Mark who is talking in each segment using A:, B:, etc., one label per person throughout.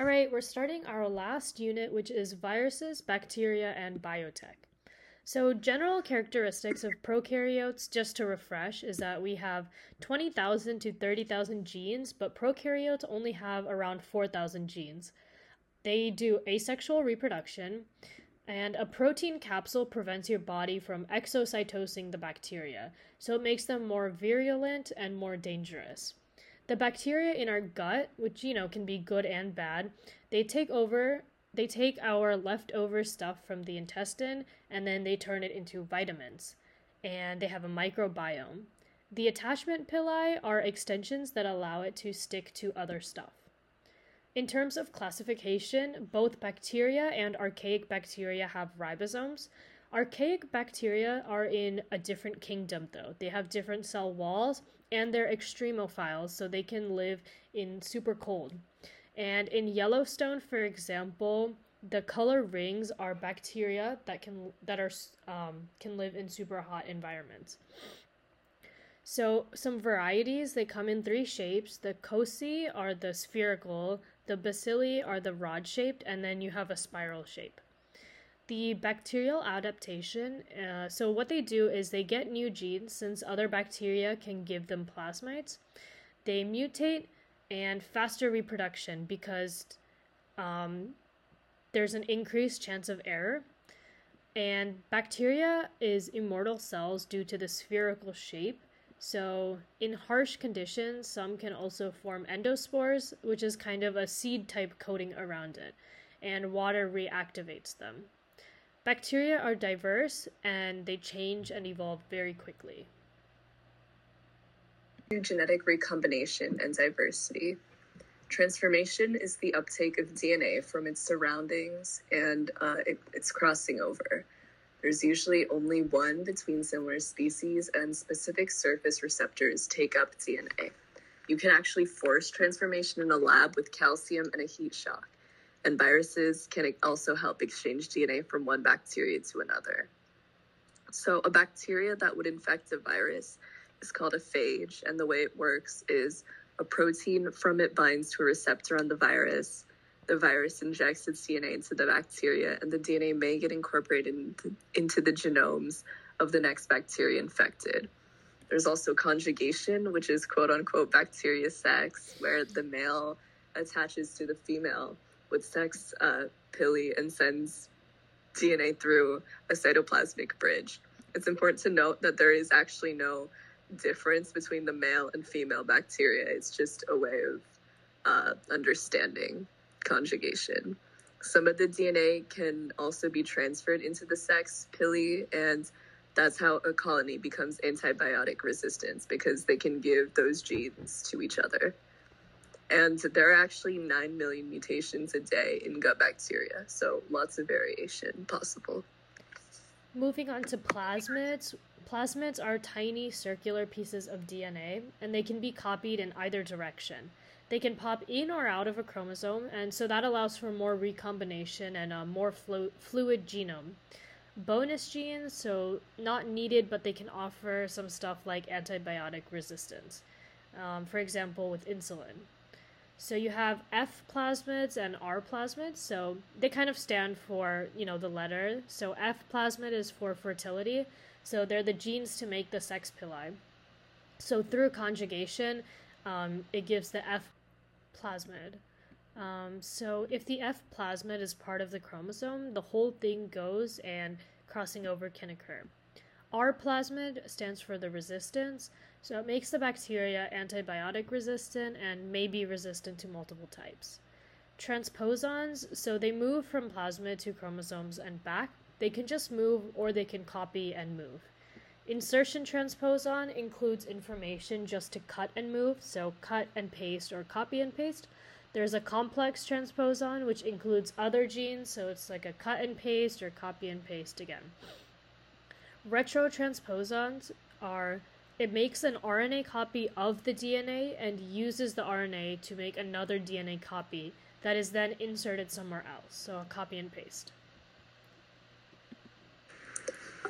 A: All right, we're starting our last unit, which is viruses, bacteria, and biotech. So, general characteristics of prokaryotes, just to refresh, is that we have 20,000 to 30,000 genes, but prokaryotes only have around 4,000 genes. They do asexual reproduction, and a protein capsule prevents your body from exocytosing the bacteria, so it makes them more virulent and more dangerous. The bacteria in our gut, which you know can be good and bad, they take over they take our leftover stuff from the intestine and then they turn it into vitamins. And they have a microbiome. The attachment pili are extensions that allow it to stick to other stuff. In terms of classification, both bacteria and archaic bacteria have ribosomes. Archaic bacteria are in a different kingdom, though. They have different cell walls and they're extremophiles, so they can live in super cold. And in Yellowstone, for example, the color rings are bacteria that can that are um, can live in super hot environments. So some varieties they come in three shapes. The cocci are the spherical, the bacilli are the rod shaped, and then you have a spiral shape. The bacterial adaptation. Uh, so what they do is they get new genes since other bacteria can give them plasmids. They mutate and faster reproduction because um, there's an increased chance of error. And bacteria is immortal cells due to the spherical shape. So, in harsh conditions, some can also form endospores, which is kind of a seed type coating around it, and water reactivates them. Bacteria are diverse and they change and evolve very quickly
B: genetic recombination and diversity. Transformation is the uptake of DNA from its surroundings and uh, it, its crossing over. There's usually only one between similar species, and specific surface receptors take up DNA. You can actually force transformation in a lab with calcium and a heat shock. And viruses can also help exchange DNA from one bacteria to another. So, a bacteria that would infect a virus is called a phage, and the way it works is a protein from it binds to a receptor on the virus. The virus injects its DNA into the bacteria, and the DNA may get incorporated into, into the genomes of the next bacteria infected. There's also conjugation, which is quote unquote bacteria sex, where the male attaches to the female with sex uh, pili and sends DNA through a cytoplasmic bridge. It's important to note that there is actually no difference between the male and female bacteria. It's just a way of uh, understanding conjugation. Some of the DNA can also be transferred into the sex pili, and that's how a colony becomes antibiotic resistant because they can give those genes to each other. And there are actually 9 million mutations a day in gut bacteria, so lots of variation possible.
A: Moving on to plasmids, Plasmids are tiny circular pieces of DNA, and they can be copied in either direction. They can pop in or out of a chromosome, and so that allows for more recombination and a more flu- fluid genome. Bonus genes, so not needed, but they can offer some stuff like antibiotic resistance. Um, for example, with insulin. So you have F plasmids and R plasmids. So they kind of stand for, you know, the letter. So F plasmid is for fertility, so they're the genes to make the sex pili. So through conjugation, um, it gives the F plasmid. Um, so if the F plasmid is part of the chromosome, the whole thing goes and crossing over can occur. R plasmid stands for the resistance, so it makes the bacteria antibiotic resistant and may be resistant to multiple types. Transposons, so they move from plasmid to chromosomes and back, they can just move or they can copy and move. Insertion transposon includes information just to cut and move, so cut and paste or copy and paste. There's a complex transposon, which includes other genes, so it's like a cut and paste or copy and paste again. Retrotransposons are it makes an RNA copy of the DNA and uses the RNA to make another DNA copy that is then inserted somewhere else, so a copy and paste.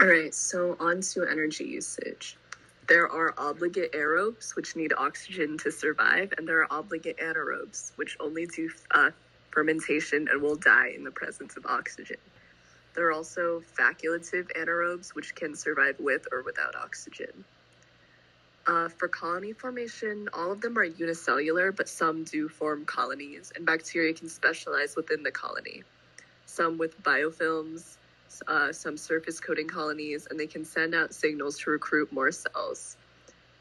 B: All right, so on to energy usage. There are obligate aerobes, which need oxygen to survive, and there are obligate anaerobes, which only do uh, fermentation and will die in the presence of oxygen. There are also facultative anaerobes, which can survive with or without oxygen. Uh, for colony formation, all of them are unicellular, but some do form colonies, and bacteria can specialize within the colony. Some with biofilms, uh, some surface coating colonies, and they can send out signals to recruit more cells.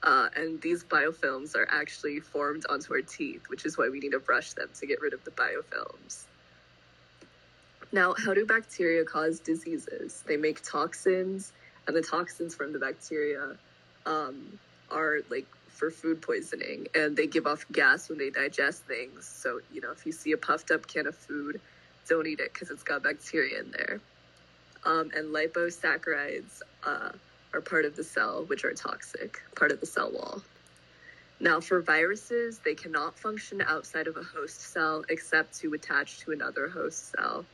B: Uh, and these biofilms are actually formed onto our teeth, which is why we need to brush them to get rid of the biofilms. Now, how do bacteria cause diseases? They make toxins, and the toxins from the bacteria um, are like for food poisoning, and they give off gas when they digest things. So, you know, if you see a puffed up can of food, don't eat it because it's got bacteria in there. Um, and liposaccharides uh, are part of the cell, which are toxic, part of the cell wall. Now, for viruses, they cannot function outside of a host cell except to attach to another host cell.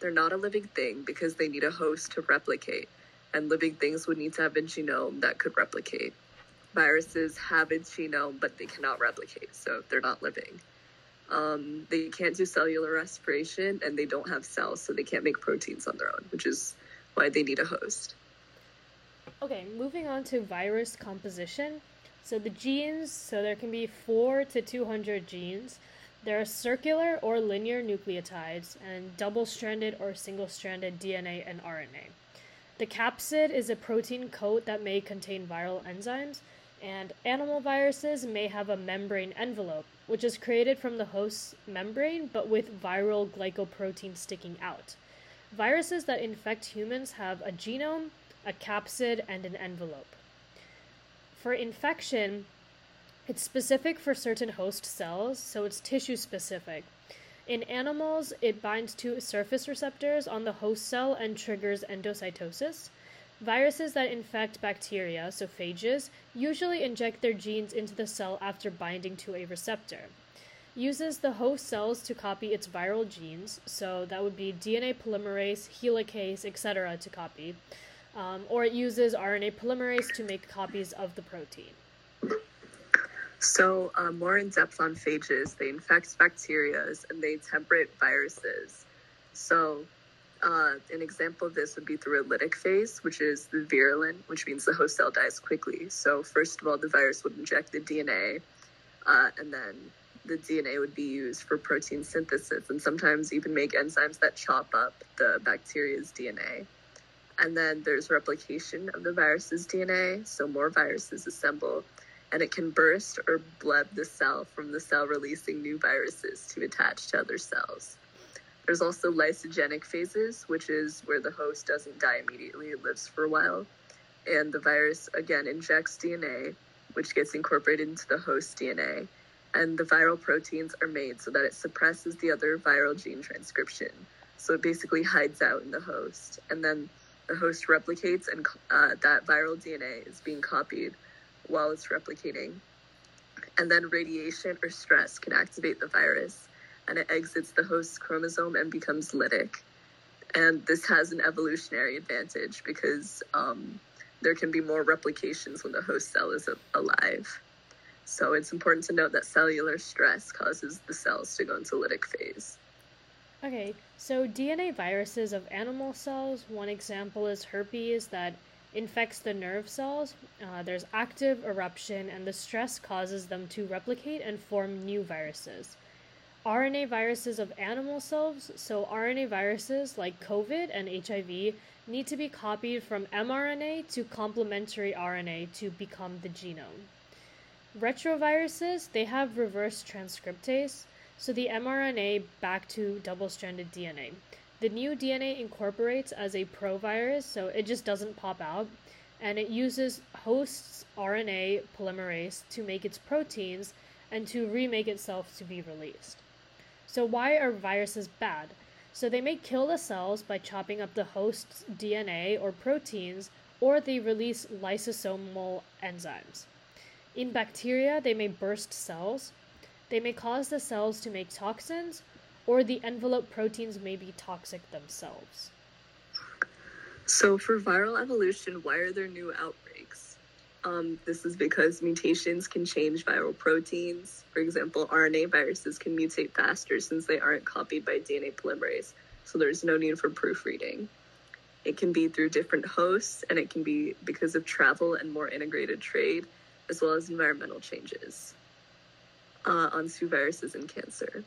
B: They're not a living thing because they need a host to replicate, and living things would need to have a genome that could replicate. Viruses have a genome, but they cannot replicate, so they're not living. Um, they can't do cellular respiration, and they don't have cells, so they can't make proteins on their own, which is why they need a host.
A: Okay, moving on to virus composition. So the genes, so there can be 4 to 200 genes. There are circular or linear nucleotides and double stranded or single stranded DNA and RNA. The capsid is a protein coat that may contain viral enzymes, and animal viruses may have a membrane envelope, which is created from the host's membrane but with viral glycoprotein sticking out. Viruses that infect humans have a genome, a capsid, and an envelope. For infection, it's specific for certain host cells, so it's tissue specific. In animals, it binds to surface receptors on the host cell and triggers endocytosis. Viruses that infect bacteria, so phages, usually inject their genes into the cell after binding to a receptor. Uses the host cells to copy its viral genes, so that would be DNA polymerase, helicase, etc., to copy. Um, or it uses RNA polymerase to make copies of the protein.
B: So, uh, more in depth on phages, they infect bacteria and they temperate viruses. So, uh, an example of this would be a lytic phase, which is the virulent, which means the host cell dies quickly. So, first of all, the virus would inject the DNA, uh, and then the DNA would be used for protein synthesis and sometimes even make enzymes that chop up the bacteria's DNA. And then there's replication of the virus's DNA, so more viruses assemble and it can burst or bleb the cell from the cell releasing new viruses to attach to other cells. There's also lysogenic phases, which is where the host doesn't die immediately, it lives for a while. And the virus again injects DNA, which gets incorporated into the host DNA. And the viral proteins are made so that it suppresses the other viral gene transcription. So it basically hides out in the host. And then the host replicates, and uh, that viral DNA is being copied while it's replicating. And then radiation or stress can activate the virus and it exits the host chromosome and becomes lytic. And this has an evolutionary advantage because um, there can be more replications when the host cell is alive. So it's important to note that cellular stress causes the cells to go into lytic phase.
A: Okay, so DNA viruses of animal cells, one example is herpes that infects the nerve cells, uh, there's active eruption, and the stress causes them to replicate and form new viruses. RNA viruses of animal cells, so RNA viruses like COVID and HIV, need to be copied from mRNA to complementary RNA to become the genome. Retroviruses, they have reverse transcriptase, so the mRNA back to double stranded DNA. The new DNA incorporates as a provirus, so it just doesn't pop out, and it uses host's RNA polymerase to make its proteins and to remake itself to be released. So, why are viruses bad? So, they may kill the cells by chopping up the host's DNA or proteins, or they release lysosomal enzymes. In bacteria, they may burst cells. They may cause the cells to make toxins, or the envelope proteins may be toxic themselves.
B: So, for viral evolution, why are there new outbreaks? Um, this is because mutations can change viral proteins. For example, RNA viruses can mutate faster since they aren't copied by DNA polymerase, so there's no need for proofreading. It can be through different hosts, and it can be because of travel and more integrated trade, as well as environmental changes uh, onto viruses and cancer.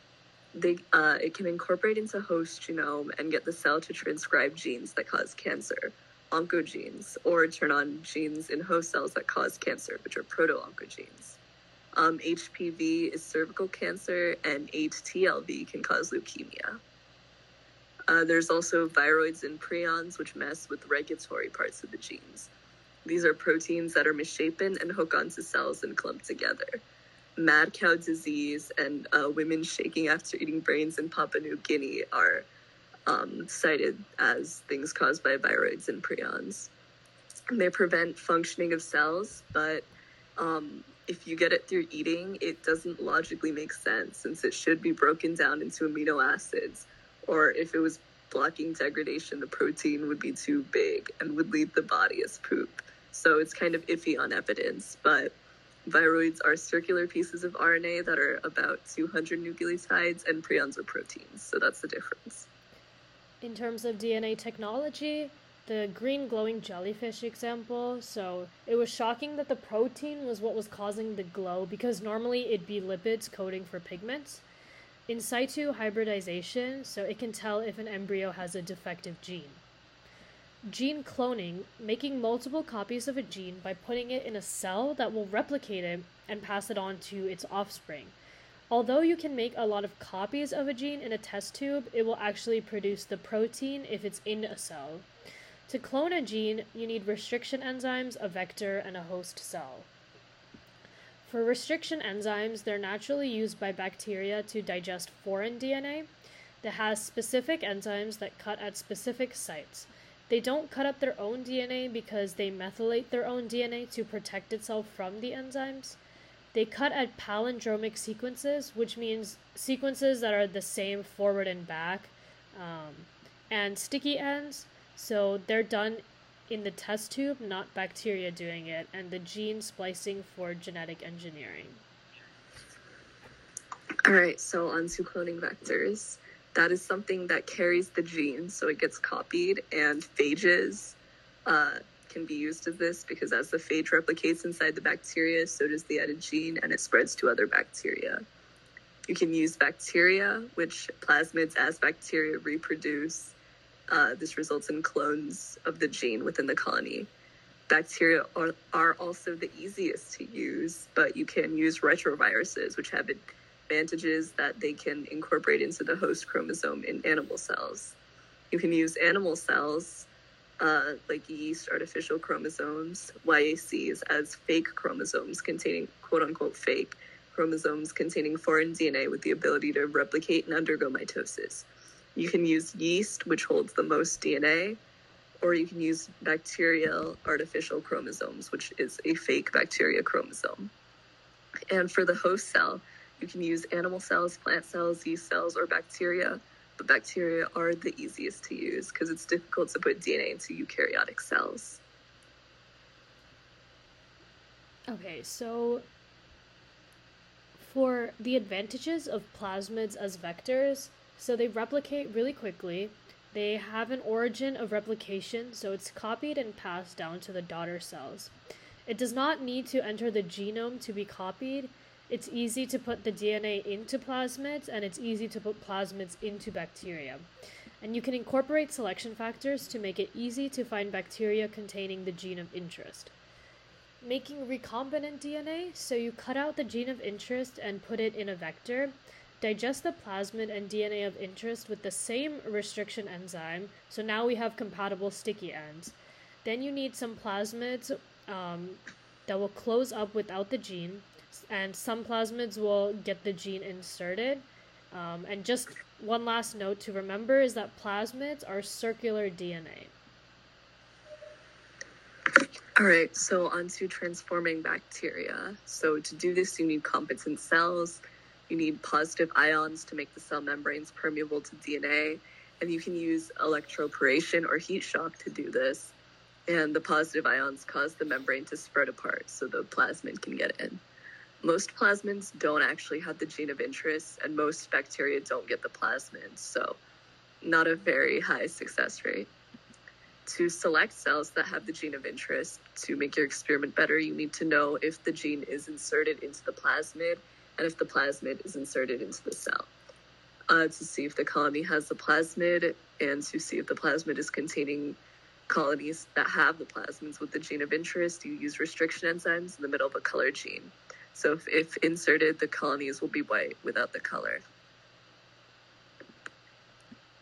B: They, uh, it can incorporate into host genome and get the cell to transcribe genes that cause cancer, oncogenes, or turn on genes in host cells that cause cancer, which are proto-oncogenes. Um, HPV is cervical cancer, and HTLV can cause leukemia. Uh, there's also viroids and prions, which mess with regulatory parts of the genes. These are proteins that are misshapen and hook onto cells and clump together. Mad cow disease and uh, women shaking after eating brains in Papua New Guinea are um, cited as things caused by viroids and prions. They prevent functioning of cells, but um, if you get it through eating, it doesn't logically make sense since it should be broken down into amino acids. Or if it was blocking degradation, the protein would be too big and would leave the body as poop. So it's kind of iffy on evidence, but viroids are circular pieces of RNA that are about 200 nucleotides, and prions are proteins. So that's the difference.
A: In terms of DNA technology, the green glowing jellyfish example, so it was shocking that the protein was what was causing the glow because normally it'd be lipids coding for pigments. In situ hybridization, so it can tell if an embryo has a defective gene. Gene cloning, making multiple copies of a gene by putting it in a cell that will replicate it and pass it on to its offspring. Although you can make a lot of copies of a gene in a test tube, it will actually produce the protein if it's in a cell. To clone a gene, you need restriction enzymes, a vector, and a host cell. For restriction enzymes, they're naturally used by bacteria to digest foreign DNA that has specific enzymes that cut at specific sites. They don't cut up their own DNA because they methylate their own DNA to protect itself from the enzymes. They cut at palindromic sequences, which means sequences that are the same forward and back, um, and sticky ends. So they're done in the test tube, not bacteria doing it, and the gene splicing for genetic engineering.
B: All right, so on to cloning vectors. That is something that carries the gene, so it gets copied, and phages uh, can be used as this because as the phage replicates inside the bacteria, so does the added gene, and it spreads to other bacteria. You can use bacteria, which plasmids as bacteria reproduce. Uh, this results in clones of the gene within the colony. Bacteria are, are also the easiest to use, but you can use retroviruses, which have advantages that they can incorporate into the host chromosome in animal cells. You can use animal cells uh, like yeast artificial chromosomes, YACs, as fake chromosomes containing quote unquote fake chromosomes containing foreign DNA with the ability to replicate and undergo mitosis. You can use yeast, which holds the most DNA, or you can use bacterial artificial chromosomes, which is a fake bacteria chromosome. And for the host cell, you can use animal cells, plant cells, yeast cells, or bacteria but bacteria are the easiest to use because it's difficult to put DNA into eukaryotic cells.
A: Okay, so for the advantages of plasmids as vectors, so they replicate really quickly. They have an origin of replication, so it's copied and passed down to the daughter cells. It does not need to enter the genome to be copied, it's easy to put the DNA into plasmids and it's easy to put plasmids into bacteria. And you can incorporate selection factors to make it easy to find bacteria containing the gene of interest. Making recombinant DNA, so you cut out the gene of interest and put it in a vector, digest the plasmid and DNA of interest with the same restriction enzyme, so now we have compatible sticky ends. Then you need some plasmids um, that will close up without the gene, and some plasmids will get the gene inserted. Um, and just one last note to remember is that plasmids are circular DNA.
B: All right, so on to transforming bacteria. So to do this, you need competent cells. You need positive ions to make the cell membranes permeable to DNA, and you can use electroporation or heat shock to do this. and the positive ions cause the membrane to spread apart so the plasmid can get in. Most plasmids don't actually have the gene of interest, and most bacteria don't get the plasmids, so not a very high success rate. To select cells that have the gene of interest to make your experiment better, you need to know if the gene is inserted into the plasmid and if the plasmid is inserted into the cell. Uh, to see if the colony has the plasmid and to see if the plasmid is containing colonies that have the plasmids with the gene of interest, you use restriction enzymes in the middle of a color gene. So if, if inserted, the colonies will be white without the color.